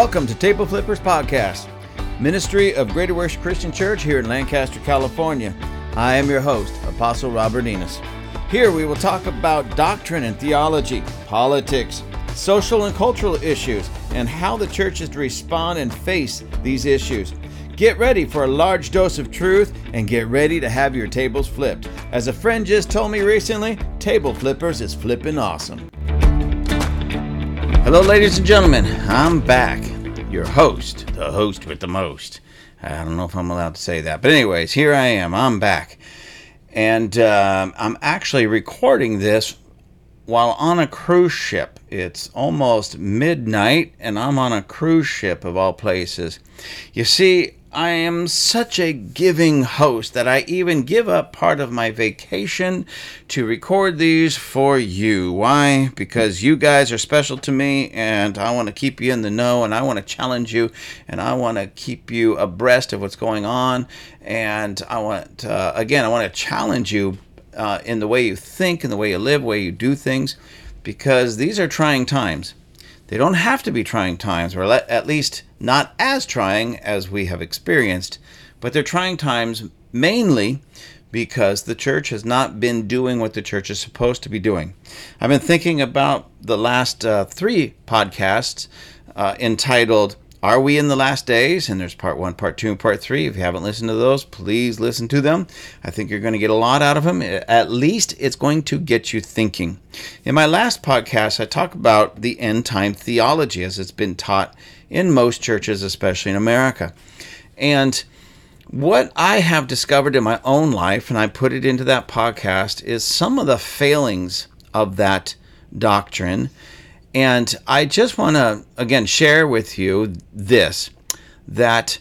Welcome to Table Flippers Podcast, ministry of Greater Worship Christian Church here in Lancaster, California. I am your host, Apostle Robert Enos. Here we will talk about doctrine and theology, politics, social and cultural issues, and how the church is to respond and face these issues. Get ready for a large dose of truth and get ready to have your tables flipped. As a friend just told me recently, Table Flippers is flipping awesome. Hello, ladies and gentlemen. I'm back. Your host, the host with the most. I don't know if I'm allowed to say that. But, anyways, here I am. I'm back. And uh, I'm actually recording this while on a cruise ship. It's almost midnight, and I'm on a cruise ship of all places. You see, I am such a giving host that I even give up part of my vacation to record these for you. Why? Because you guys are special to me and I want to keep you in the know and I want to challenge you and I want to keep you abreast of what's going on. And I want, uh, again, I want to challenge you uh, in the way you think, in the way you live, the way you do things, because these are trying times. They don't have to be trying times, or at least not as trying as we have experienced, but they're trying times mainly because the church has not been doing what the church is supposed to be doing. I've been thinking about the last uh, three podcasts uh, entitled are we in the last days? And there's part one, part two, and part three. If you haven't listened to those, please listen to them. I think you're going to get a lot out of them. At least it's going to get you thinking. In my last podcast, I talk about the end time theology as it's been taught in most churches, especially in America. And what I have discovered in my own life, and I put it into that podcast, is some of the failings of that doctrine and I just want to, again, share with you this that,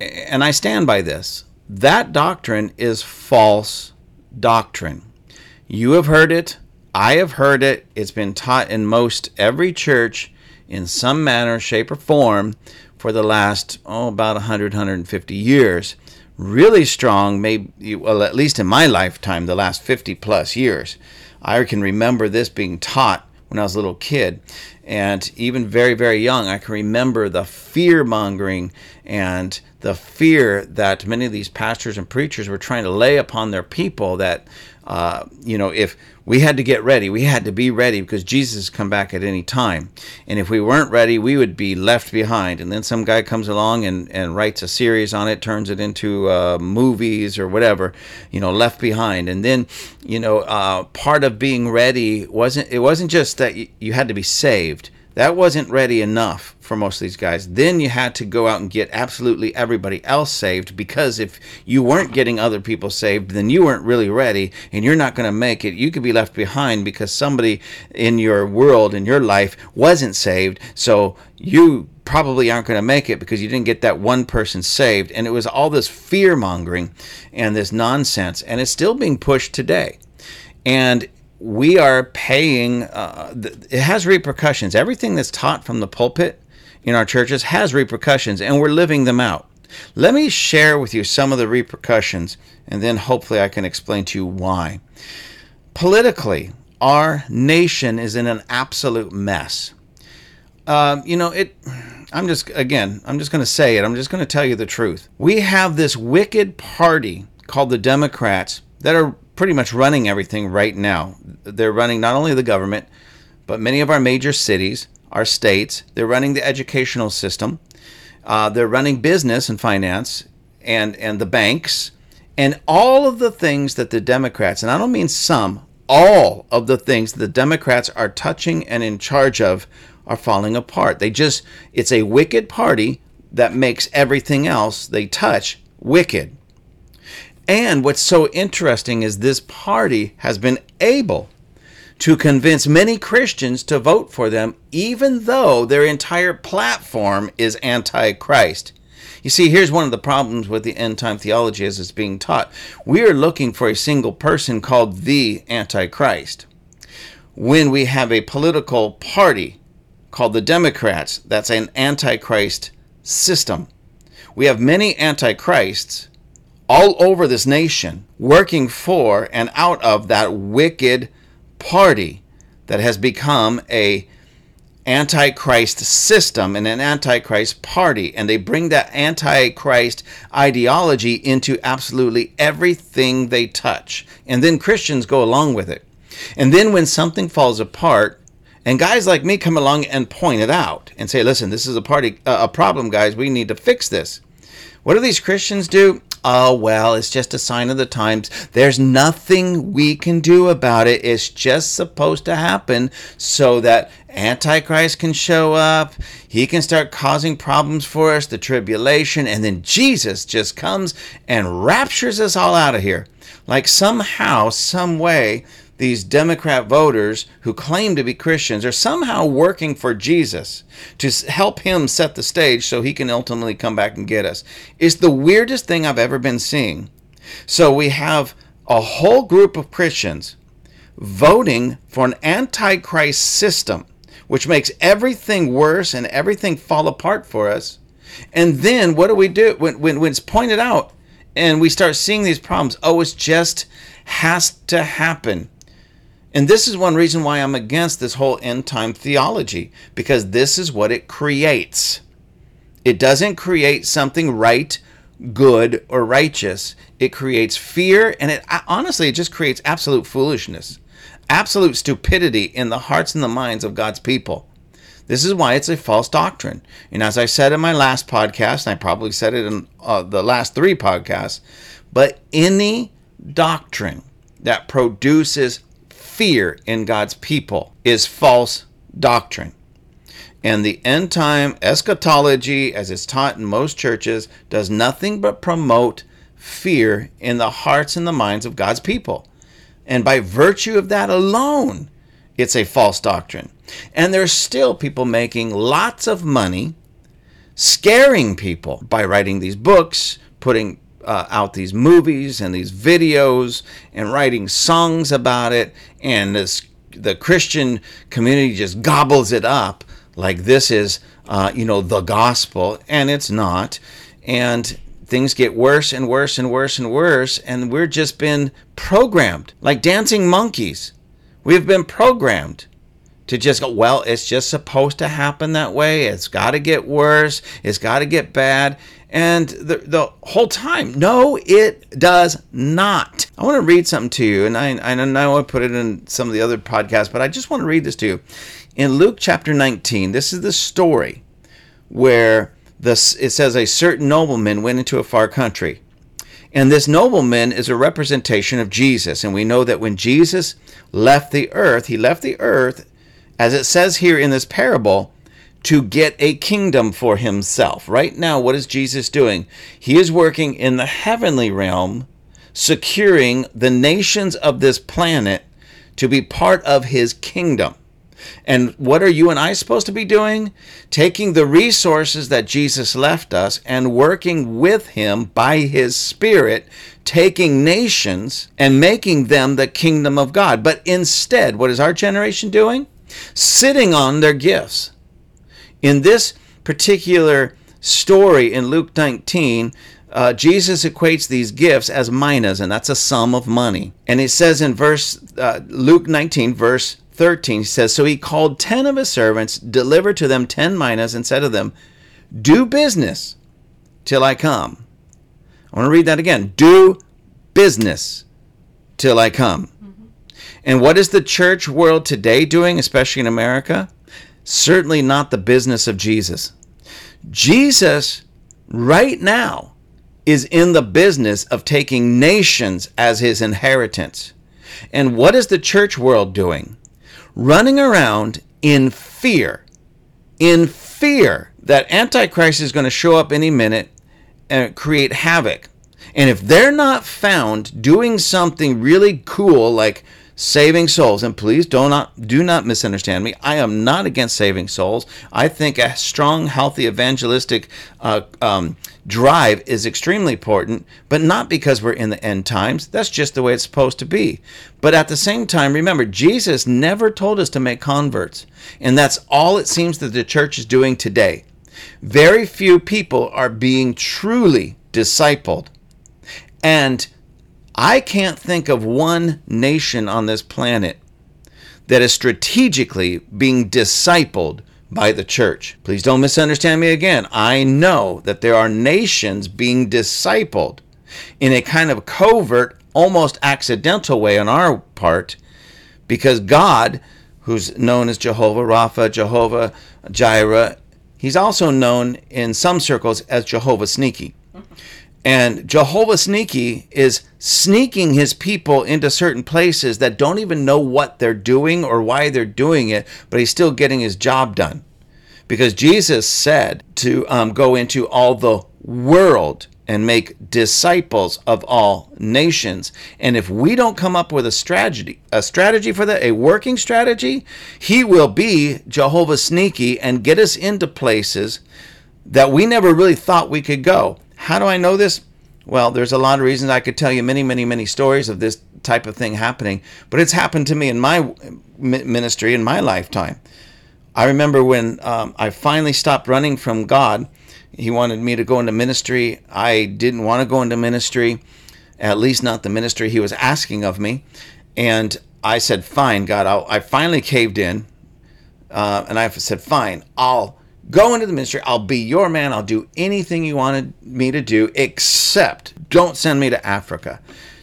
and I stand by this, that doctrine is false doctrine. You have heard it. I have heard it. It's been taught in most every church in some manner, shape, or form for the last, oh, about 100, 150 years. Really strong, maybe, well, at least in my lifetime, the last 50 plus years. I can remember this being taught when I was a little kid. And even very, very young, I can remember the fear mongering and the fear that many of these pastors and preachers were trying to lay upon their people that, uh, you know, if we had to get ready, we had to be ready because Jesus come back at any time. And if we weren't ready, we would be left behind. And then some guy comes along and, and writes a series on it, turns it into uh, movies or whatever, you know, left behind. And then, you know, uh, part of being ready wasn't, it wasn't just that you had to be saved that wasn't ready enough for most of these guys. Then you had to go out and get absolutely everybody else saved because if you weren't getting other people saved, then you weren't really ready and you're not going to make it. You could be left behind because somebody in your world, in your life, wasn't saved. So you probably aren't going to make it because you didn't get that one person saved. And it was all this fear mongering and this nonsense. And it's still being pushed today. And we are paying, uh, it has repercussions. Everything that's taught from the pulpit in our churches has repercussions, and we're living them out. Let me share with you some of the repercussions, and then hopefully I can explain to you why. Politically, our nation is in an absolute mess. Um, you know, it. I'm just again. I'm just going to say it. I'm just going to tell you the truth. We have this wicked party called the Democrats that are pretty much running everything right now. They're running not only the government, but many of our major cities, our states. They're running the educational system. Uh, they're running business and finance and, and the banks and all of the things that the Democrats, and I don't mean some, all of the things the Democrats are touching and in charge of are falling apart. They just, it's a wicked party that makes everything else they touch wicked. And what's so interesting is this party has been able to convince many Christians to vote for them, even though their entire platform is anti Christ. You see, here's one of the problems with the end time theology as it's being taught. We are looking for a single person called the Antichrist. When we have a political party called the Democrats, that's an Antichrist system. We have many Antichrists all over this nation working for and out of that wicked party that has become a antichrist system and an antichrist party. And they bring that antichrist ideology into absolutely everything they touch. And then christians go along with it. And then when something falls apart and guys like me come along and point it out and say listen this is a party uh, a problem guys. We need to fix this. What do these christians do oh, well, it's just a sign of the times. There's nothing we can do about it. It's just supposed to happen so that Antichrist can show up. He can start causing problems for us, the tribulation, and then Jesus just comes and raptures us all out of here. Like somehow, some way, these Democrat voters who claim to be Christians are somehow working for Jesus to help him set the stage so he can ultimately come back and get us. It's the weirdest thing I've ever been seeing. So we have a whole group of Christians voting for an antichrist system, which makes everything worse and everything fall apart for us. And then what do we do when, when, when it's pointed out and we start seeing these problems? Oh, it's just has to happen. And this is one reason why I'm against this whole end time theology, because this is what it creates. It doesn't create something right, good, or righteous. It creates fear, and it honestly, it just creates absolute foolishness, absolute stupidity in the hearts and the minds of God's people. This is why it's a false doctrine. And as I said in my last podcast, and I probably said it in uh, the last three podcasts, but any doctrine that produces fear in God's people is false doctrine. And the end time eschatology, as it's taught in most churches, does nothing but promote fear in the hearts and the minds of God's people. And by virtue of that alone, it's a false doctrine. And there's still people making lots of money scaring people by writing these books, putting uh, out these movies and these videos and writing songs about it, and this the Christian community just gobbles it up like this is uh, you know the gospel, and it's not, and things get worse and worse and worse and worse, and we're just been programmed like dancing monkeys. We've been programmed to just go, well, it's just supposed to happen that way. It's got to get worse. It's got to get bad. And the, the whole time, no, it does not. I want to read something to you, and I, I know I put it in some of the other podcasts, but I just want to read this to you. In Luke chapter 19, this is the story where this, it says, A certain nobleman went into a far country. And this nobleman is a representation of Jesus. And we know that when Jesus left the earth, he left the earth, as it says here in this parable, to get a kingdom for himself. Right now, what is Jesus doing? He is working in the heavenly realm, securing the nations of this planet to be part of his kingdom. And what are you and I supposed to be doing? Taking the resources that Jesus left us and working with him by his Spirit, taking nations and making them the kingdom of God. But instead, what is our generation doing? Sitting on their gifts in this particular story in Luke 19, uh, Jesus equates these gifts as minas, and that's a sum of money. And it says in verse uh, Luke 19, verse 13, he says, So he called ten of his servants, delivered to them ten minas, and said to them, Do business till I come. I want to read that again. Do business till I come. And what is the church world today doing, especially in America? certainly not the business of Jesus. Jesus, right now, is in the business of taking nations as his inheritance. And what is the church world doing? Running around in fear, in fear that Antichrist is going to show up any minute and create havoc. And if they're not found doing something really cool like saving souls. And please do not do not misunderstand me. I am not against saving souls. I think a strong, healthy evangelistic uh, um, drive is extremely important, but not because we're in the end times. That's just the way it's supposed to be. But at the same time, remember, Jesus never told us to make converts, and that's all it seems that the church is doing today. Very few people are being truly discipled. And I can't think of one nation on this planet that is strategically being discipled by the church. Please don't misunderstand me again. I know that there are nations being discipled in a kind of covert, almost accidental way on our part because God, who's known as Jehovah Rapha, Jehovah Jireh, he's also known in some circles as Jehovah Sneaky. And Jehovah Sneaky is sneaking his people into certain places that don't even know what they're doing or why they're doing it, but he's still getting his job done. Because Jesus said to um, go into all the world and make disciples of all nations. And if we don't come up with a strategy, a strategy for that, a working strategy, he will be Jehovah sneaky and get us into places that we never really thought we could go. How do I know this? Well, there's a lot of reasons. I could tell you many, many, many stories of this type of thing happening, but it's happened to me in my ministry in my lifetime. I remember when um, I finally stopped running from God he wanted me to go into ministry. I didn't want to go into ministry, at least not the ministry he was asking of me. And I said, Fine, God. I'll, i finally caved in. Uh, and I said, Fine, I'll go into the ministry. I'll be your man. I'll do anything you wanted me to do, except don't send me to Africa.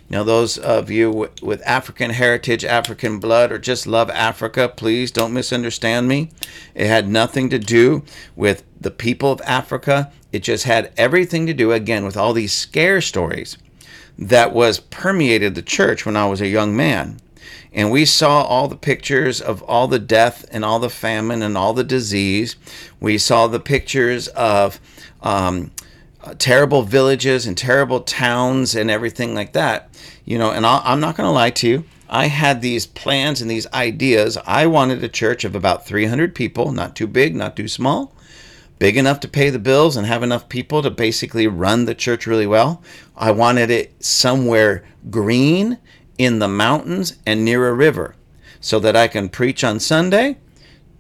Now, those of you with African heritage, African blood, or just love Africa, please don't misunderstand me. It had nothing to do with the people of Africa. It just had everything to do, again, with all these scare stories that was permeated the church when I was a young man. And we saw all the pictures of all the death and all the famine and all the disease. We saw the pictures of um, uh, terrible villages and terrible towns and everything like that. You know, and i am not going to lie to you. I had these plans and these ideas. I wanted a church of about 300 people, not too big, not too small, big enough to pay the bills and have enough people to basically run the church really well. I wanted it somewhere green in the mountains and near a river so that I can preach on Sunday,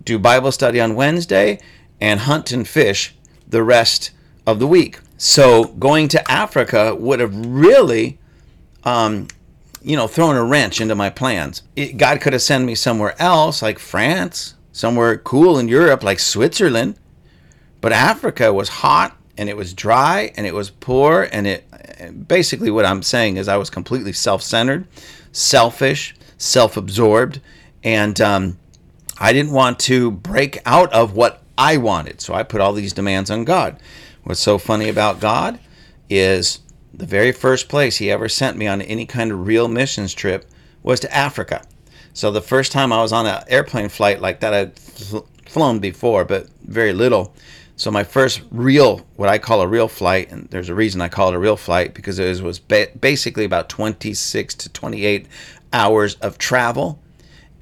do Bible study on Wednesday, and hunt and fish the rest of the week. So going to Africa would have really, um, you know, thrown a wrench into my plans. It, God could have sent me somewhere else, like France, somewhere cool in Europe, like Switzerland. But Africa was hot and it was dry and it was poor. And it basically what I'm saying is I was completely self centered, selfish, self absorbed. And um, I didn't want to break out of what I wanted. So I put all these demands on God. What's so funny about God is the very first place he ever sent me on any kind of real missions trip was to Africa. So the first time I was on an airplane flight like that, I'd flown before, but very little. So my first real, what I call a real flight, and there's a reason I call it a real flight because it was basically about 26 to 28 hours of travel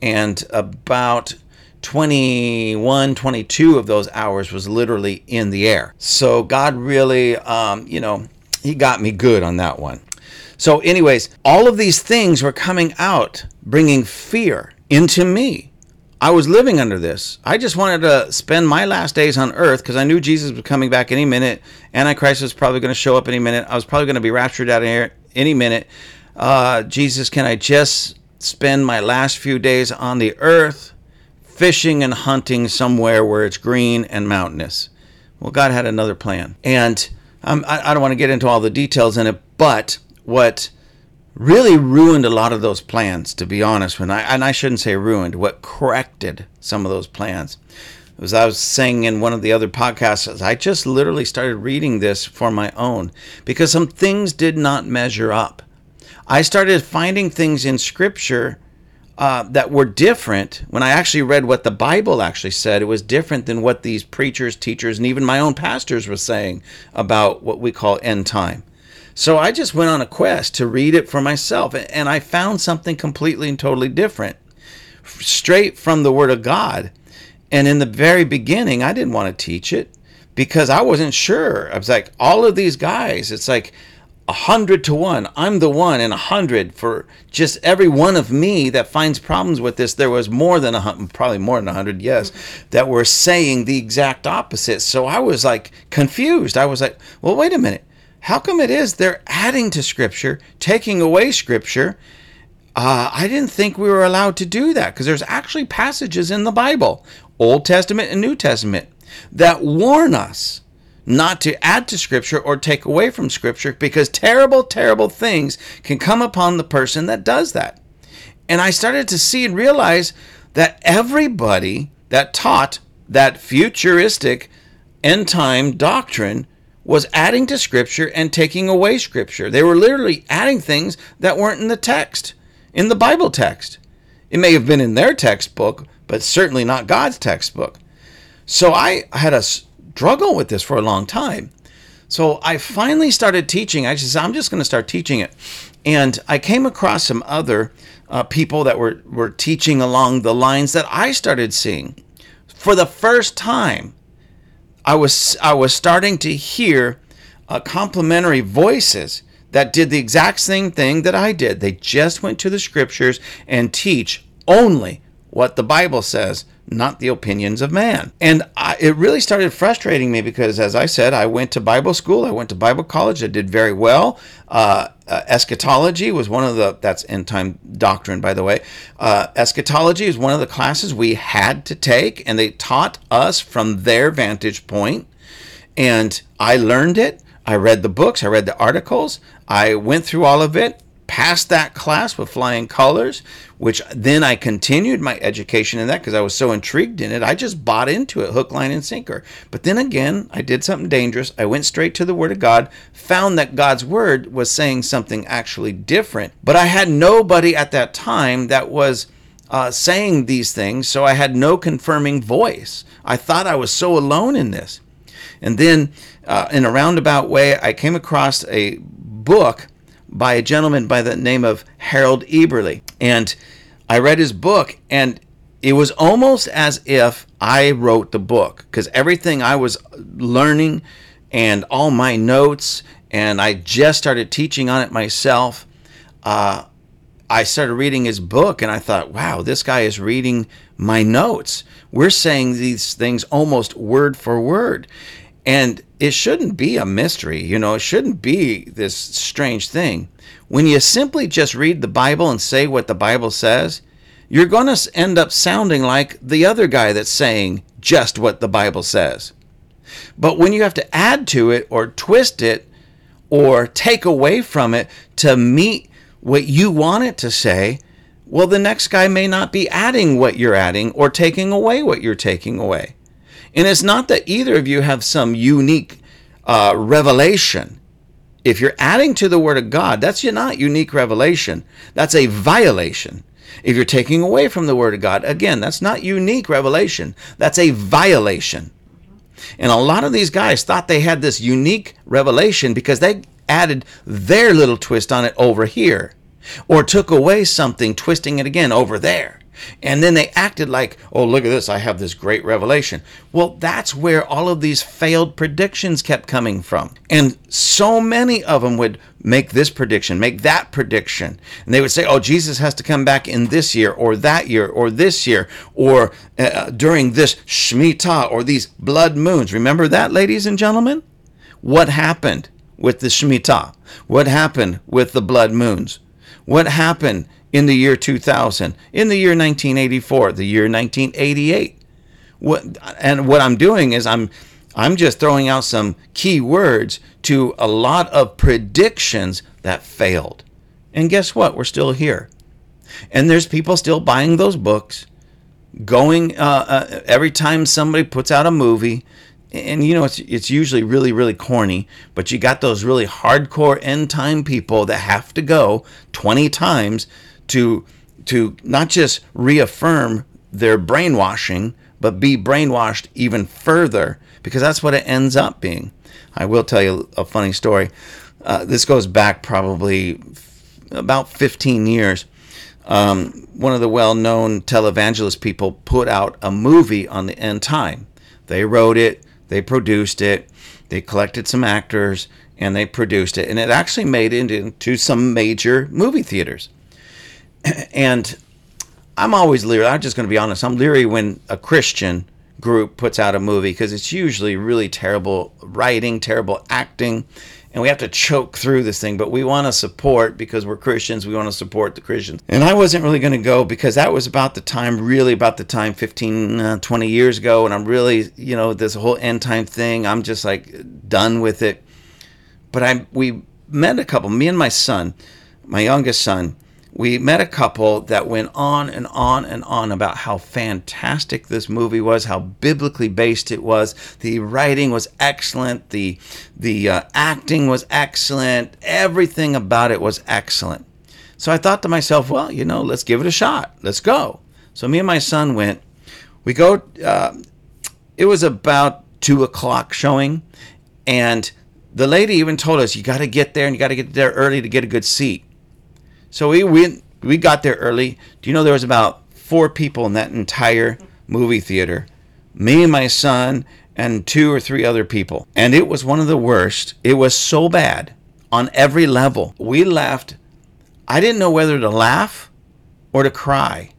and about 21, 22 of those hours was literally in the air. So God really, um, you know, He got me good on that one. So, anyways, all of these things were coming out, bringing fear into me. I was living under this. I just wanted to spend my last days on earth because I knew Jesus was coming back any minute. Antichrist was probably going to show up any minute. I was probably going to be raptured out of here any minute. Uh, Jesus, can I just spend my last few days on the earth? fishing and hunting somewhere where it's green and mountainous. Well, God had another plan. And um, I, I don't want to get into all the details in it, but what really ruined a lot of those plans, to be honest, when I, and I shouldn't say ruined, what corrected some of those plans. As I was saying in one of the other podcasts, I just literally started reading this for my own because some things did not measure up. I started finding things in Scripture uh, that were different. When I actually read what the Bible actually said, it was different than what these preachers, teachers, and even my own pastors were saying about what we call end time. So I just went on a quest to read it for myself, and I found something completely and totally different, straight from the Word of God. And in the very beginning, I didn't want to teach it because I wasn't sure. I was like, all of these guys, it's like, a hundred to one. I'm the one in a hundred for just every one of me that finds problems with this. There was more than a hundred, probably more than a hundred, yes, that were saying the exact opposite. So I was like confused. I was like, well, wait a minute. How come it is they're adding to Scripture, taking away Scripture? uh, I didn't think we were allowed to do that because there's actually passages in the Bible, Old Testament and New Testament, that warn us not to add to Scripture or take away from Scripture because terrible, terrible things can come upon the person that does that. And I started to see and realize that everybody that taught that futuristic end time doctrine was adding to Scripture and taking away Scripture. They were literally adding things that weren't in the text, in the Bible text. It may have been in their textbook, but certainly not God's textbook. So I had a struggle with this for a long time. So I finally started teaching. I just said I'm just going to start teaching it, and I came across some other uh, people that were were teaching along the lines that I started seeing. For the first time, I was I was starting to hear uh, voices that did the exact same thing that I did. They just went to the scriptures and teach only what the Bible says, not the opinions of man. And I, it really started frustrating me because, as I said, I went to Bible school, I went to Bible college, I did very well. Uh, uh, eschatology was one of the, that's end time doctrine, by the way. Uh, eschatology is one of the classes we had to take, and they taught us from their vantage point. And I learned it. I read the books, I read the articles, I went through all of it passed that class with flying colors, which then I continued my education in that because I was so intrigued in it. I just bought into it hook, line, and sinker. But then again, I did something dangerous. I went straight to the Word of God, found that God's Word was saying something actually different. But I had nobody at that time that was. Uh, saying these things, so I had no confirming voice. I thought I was so alone in this. And then, uh, in a roundabout way, I came across a book by a gentleman by the name of Harold Eberle. And I read his book, and it was almost as if I wrote the book because everything I was learning and all my notes, and I just started teaching on it myself. Uh, I started reading his book and I thought, wow, this guy is reading my notes. We're saying these things almost word for word. And it shouldn't be a mystery, you know, it shouldn't be this strange thing. When you simply just read the Bible and say what the Bible says, you're going to end up sounding like the other guy that's saying just what the Bible says. But when you have to add to it or twist it or take away from it to meet what you want it to say, well, the next guy may not be adding what you're adding or taking away what you're taking away. And it's not that either of you have some unique uh, revelation. If you're adding to the Word of God, that's not unique revelation. That's a violation. If you're taking away from the Word of God, again, that's not unique revelation. That's a violation. And a lot of these guys thought they had this unique revelation because they added their little twist on it over here, or took away something, twisting it again over there. And then they acted like, oh, look at this, I have this great revelation. Well, that's where all of these failed predictions kept coming from. And so many of them would make this prediction, make that prediction. And they would say, oh, Jesus has to come back in this year, or that year, or this year, or uh, during this Shemitah, or these blood moons. Remember that, ladies and gentlemen? What happened with the Shemitah? What happened with the blood moons? What happened in the year 2000, in the year 1984, the year 1988. What, and what I'm doing is I'm I'm just throwing out some key words to a lot of predictions that failed. And guess what? We're still here. And there's people still buying those books, going uh, uh, every time somebody puts out a movie. And you know it's it's usually really really corny, but you got those really hardcore end time people that have to go 20 times to to not just reaffirm their brainwashing, but be brainwashed even further because that's what it ends up being. I will tell you a funny story. Uh, this goes back probably about 15 years. Um, one of the well known televangelist people put out a movie on the end time. They wrote it, they produced it, they collected some actors, and they produced it. And it actually made it into some major movie theaters. and I'm always leery. I'm just going to be honest. I'm leery when a Christian group puts out a movie because it's usually really terrible writing, terrible acting, and we have to choke through this thing, but we want to support because we're Christians. We want to support the Christians. And I wasn't really going to go because that was about the time, really about the time 15, uh, 20 years ago. And I'm really, you know, this whole end time thing, I'm just like done with it. But I, we met a couple, me and my son, my youngest son, we met a couple that went on and on and on about how fantastic this movie was, how biblically based it was. The writing was excellent, the the uh, acting was excellent, everything about it was excellent. So I thought to myself, well, you know, let's give it a shot. Let's go. So me and my son went. We go. Uh, it was about two o'clock showing, and the lady even told us you got to get there and you got to get there early to get a good seat. So we went, we got there early. Do you know there was about four people in that entire movie theater? Me and my son and two or three other people. And it was one of the worst. It was so bad on every level. We left. I didn't know whether to laugh or to cry.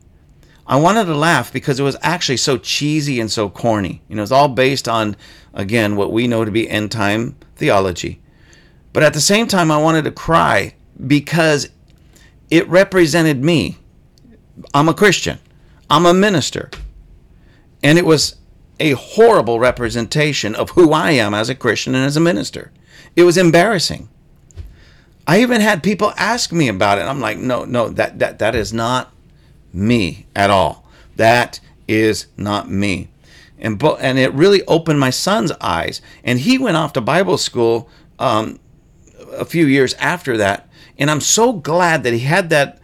I wanted to laugh because it was actually so cheesy and so corny. You know, it's all based on, again, what we know to be end time theology. But at the same time, I wanted to cry because it represented me. I'm a Christian, I'm a minister. And it was a horrible representation of who I am as a Christian and as a minister. It was embarrassing. I even had people ask me about it. I'm like, no, no, that that that is not me at all. That is not me. And and it really opened my son's eyes. And he went off to Bible school um, a few years after that and I'm so glad that he had that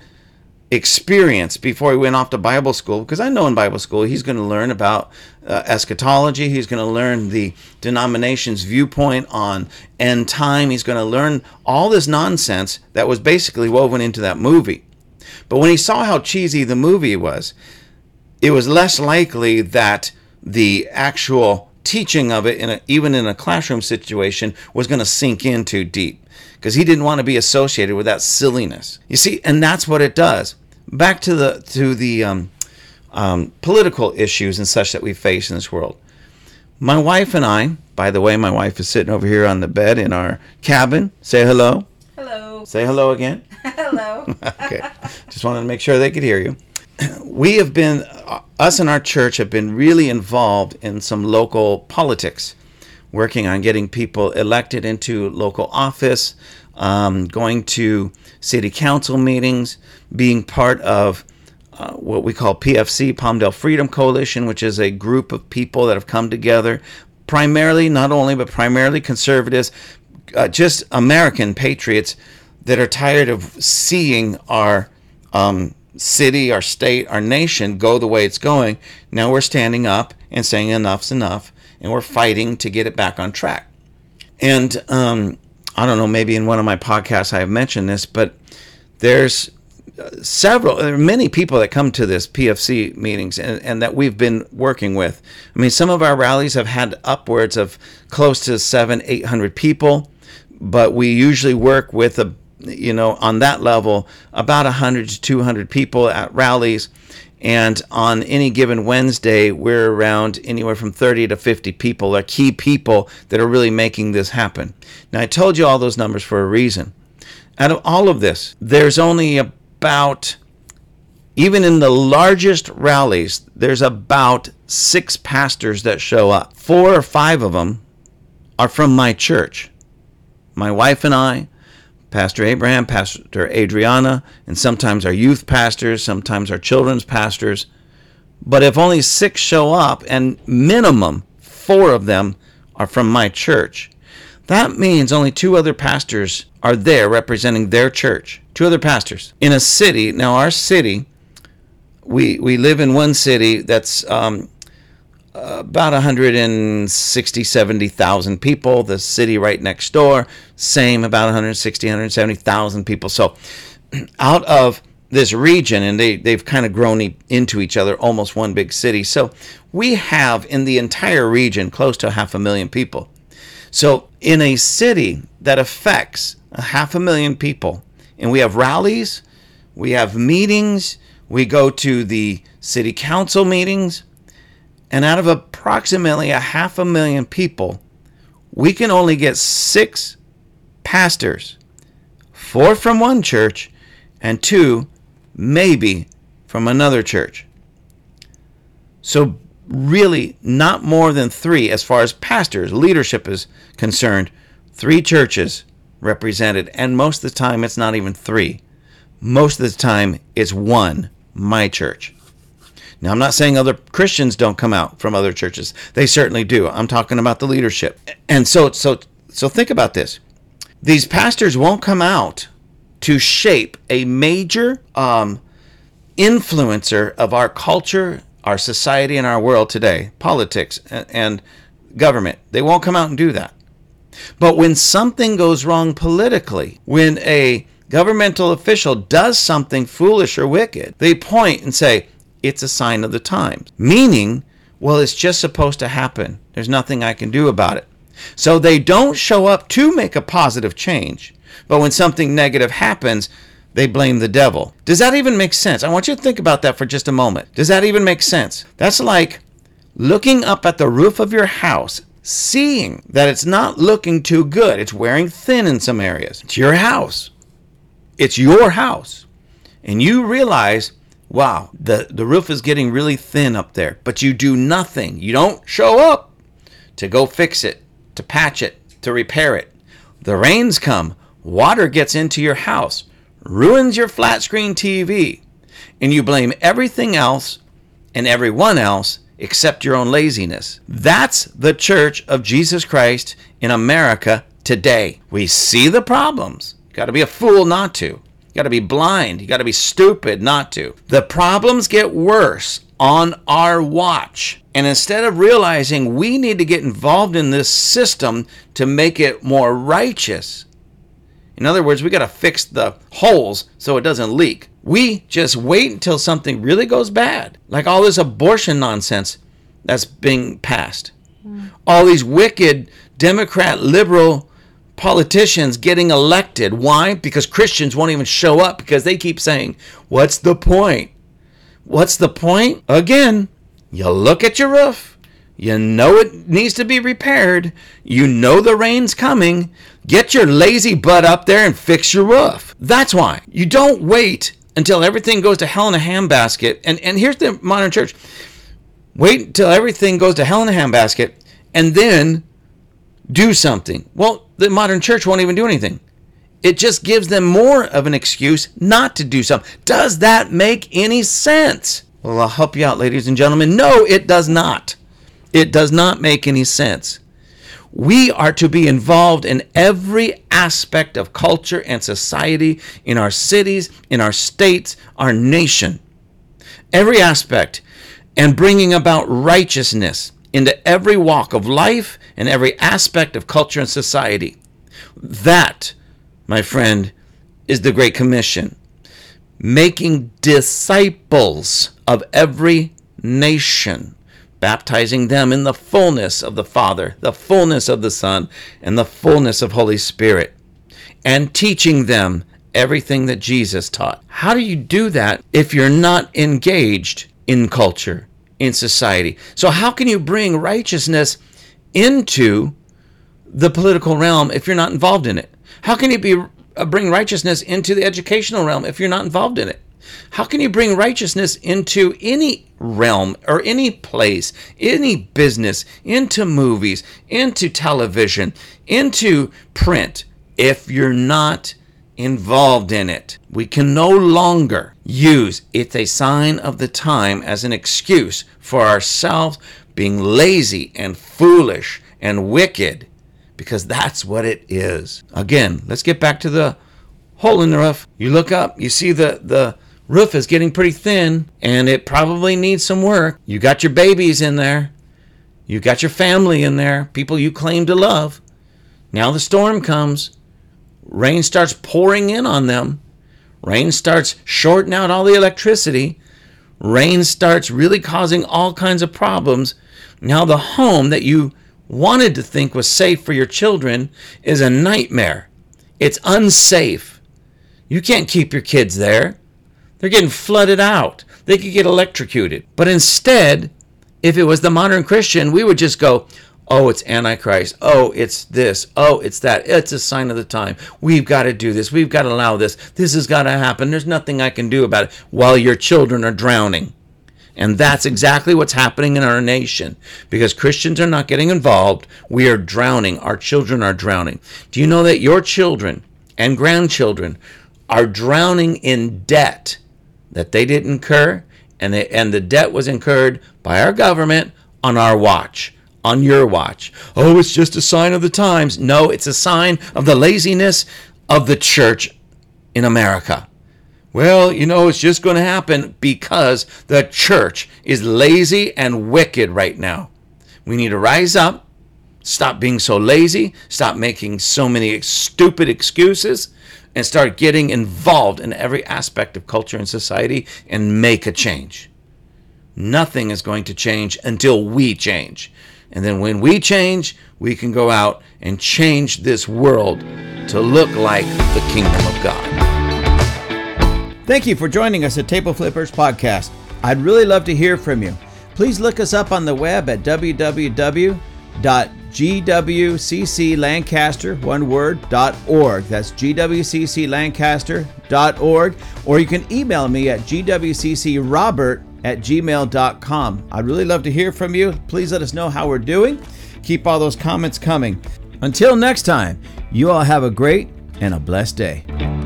experience before he went off to Bible school because I know in Bible school he's going to learn about uh, eschatology, he's going to learn the denomination's viewpoint on end time, he's going to learn all this nonsense that was basically woven into that movie. But when he saw how cheesy the movie was, it was less likely that the actual teaching of it in a, even in a classroom situation was going to sink in too deep because he didn't want to be associated with that silliness. You see, and that's what it does. Back to the to the um, um, political issues and such that we face in this world. My wife and I, by the way, my wife is sitting over here on the bed in our cabin. Say hello. Hello. Say hello again. hello. okay. Just wanted to make sure they could hear you. We have been, uh, us and our church have been really involved in some local politics working on getting people elected into local office, um, going to city council meetings, being part of uh, what we call PFC, Palmdale Freedom Coalition, which is a group of people that have come together, primarily, not only, but primarily conservatives, uh, just American patriots that are tired of seeing our um, city, our state, our nation go the way it's going. Now we're standing up and saying enough's enough and we're fighting to get it back on track. And um, I don't know, maybe in one of my podcasts I have mentioned this, but there's uh, several, there are many people that come to this PFC meetings and, and that we've been working with. I mean, some of our rallies have had upwards of close to seven, eight hundred people, but we usually work with a you know on that level about 100 to 200 people at rallies and on any given Wednesday, we're around anywhere from 30 to 50 people, are key people that are really making this happen. Now, I told you all those numbers for a reason. Out of all of this, there's only about, even in the largest rallies, there's about six pastors that show up. Four or five of them are from my church. My wife and I, Pastor Abraham, Pastor Adriana, and sometimes our youth pastors, sometimes our children's pastors. But if only six show up, and minimum four of them are from my church, that means only two other pastors are there representing their church. Two other pastors in a city. Now, our city, we we live in one city that's um, about 160, 70,000 people. The city right next door, same, about 160, 170,000 people. So out of this region, and they, they've kind of grown into each other, almost one big city. So we have in the entire region close to half a million people. So in a city that affects a half a million people, and we have rallies, we have meetings, we go to the city council meetings, and out of approximately a half a million people, we can only get six pastors, four from one church, and two maybe from another church. So, really, not more than three as far as pastors, leadership is concerned. Three churches represented, and most of the time it's not even three. Most of the time it's one, my church. Now, I'm not saying other Christians don't come out from other churches. They certainly do. I'm talking about the leadership. And so, so, so think about this. These pastors won't come out to shape a major um, influencer of our culture, our society, and our world today, politics and, and government. They won't come out and do that. But when something goes wrong politically, when a governmental official does something foolish or wicked, they point and say, it's a sign of the times. Meaning, well, it's just supposed to happen. There's nothing I can do about it. So they don't show up to make a positive change. But when something negative happens, they blame the devil. Does that even make sense? I want you to think about that for just a moment. Does that even make sense? That's like looking up at the roof of your house, seeing that it's not looking too good. It's wearing thin in some areas. It's your house. It's your house. And you realize wow, the, the roof is getting really thin up there, but you do nothing. You don't show up to go fix it, to patch it, to repair it. The rains come, water gets into your house, ruins your flat screen TV, and you blame everything else and everyone else except your own laziness. That's the church of Jesus Christ in America today. We see the problems. Got to be a fool not to got to be blind. You got to be stupid not to. The problems get worse on our watch. And instead of realizing we need to get involved in this system to make it more righteous, in other words, we got to fix the holes so it doesn't leak. We just wait until something really goes bad, like all this abortion nonsense that's being passed. Mm. All these wicked Democrat liberal politicians getting elected. Why? Because Christians won't even show up because they keep saying, What's the point? What's the point? Again, you look at your roof. You know it needs to be repaired. You know the rain's coming. Get your lazy butt up there and fix your roof. That's why. You don't wait until everything goes to hell in a handbasket. And, and here's the modern church wait until everything goes to hell in a handbasket and then do something. Well, the modern church won't even do anything. It just gives them more of an excuse not to do something. Does that make any sense? Well, I'll help you out, ladies and gentlemen. No, it does not. It does not make any sense. We are to be involved in every aspect of culture and society in our cities, in our states, our nation. Every aspect, and bringing about righteousness into every walk of life and every aspect of culture and society. That, my friend, is the Great Commission. Making disciples of every nation, baptizing them in the fullness of the Father, the fullness of the Son, and the fullness of Holy Spirit, and teaching them everything that Jesus taught. How do you do that if you're not engaged in culture? In society. So, how can you bring righteousness into the political realm if you're not involved in it? How can you be uh, bring righteousness into the educational realm if you're not involved in it? How can you bring righteousness into any realm or any place, any business, into movies, into television, into print if you're not involved in it. We can no longer use it's a sign of the time as an excuse for ourselves being lazy and foolish and wicked because that's what it is. Again, let's get back to the hole in the roof. You look up, you see the the roof is getting pretty thin and it probably needs some work. You got your babies in there. You got your family in there, people you claim to love. Now the storm comes Rain starts pouring in on them. Rain starts shorting out all the electricity. Rain starts really causing all kinds of problems. Now, the home that you wanted to think was safe for your children is a nightmare. It's unsafe. You can't keep your kids there. They're getting flooded out. They could get electrocuted. But instead, if it was the modern Christian, we would just go, Oh, it's Antichrist. Oh, it's this. Oh, it's that. It's a sign of the time. We've got to do this. We've got to allow this. This has got to happen. There's nothing I can do about it while your children are drowning. And that's exactly what's happening in our nation because Christians are not getting involved. We are drowning. Our children are drowning. Do you know that your children and grandchildren are drowning in debt that they didn't incur? And, and the debt was incurred by our government on our watch on your watch. Oh, it's just a sign of the times. No, it's a sign of the laziness of the church in America. Well, you know, it's just going to happen because the church is lazy and wicked right now. We need to rise up, stop being so lazy, stop making so many stupid excuses, and start getting involved in every aspect of culture and society and make a change. Nothing is going to change until we change. And then when we change, we can go out and change this world to look like the kingdom of God. Thank you for joining us at Table Flippers Podcast. I'd really love to hear from you. Please look us up on the web at www.gwcclancaster, one word, .org. That's gwcclancaster.org. Or you can email me at gwccrobert at gmail.com. I'd really love to hear from you. Please let us know how we're doing. Keep all those comments coming. Until next time, you all have a great and a blessed day.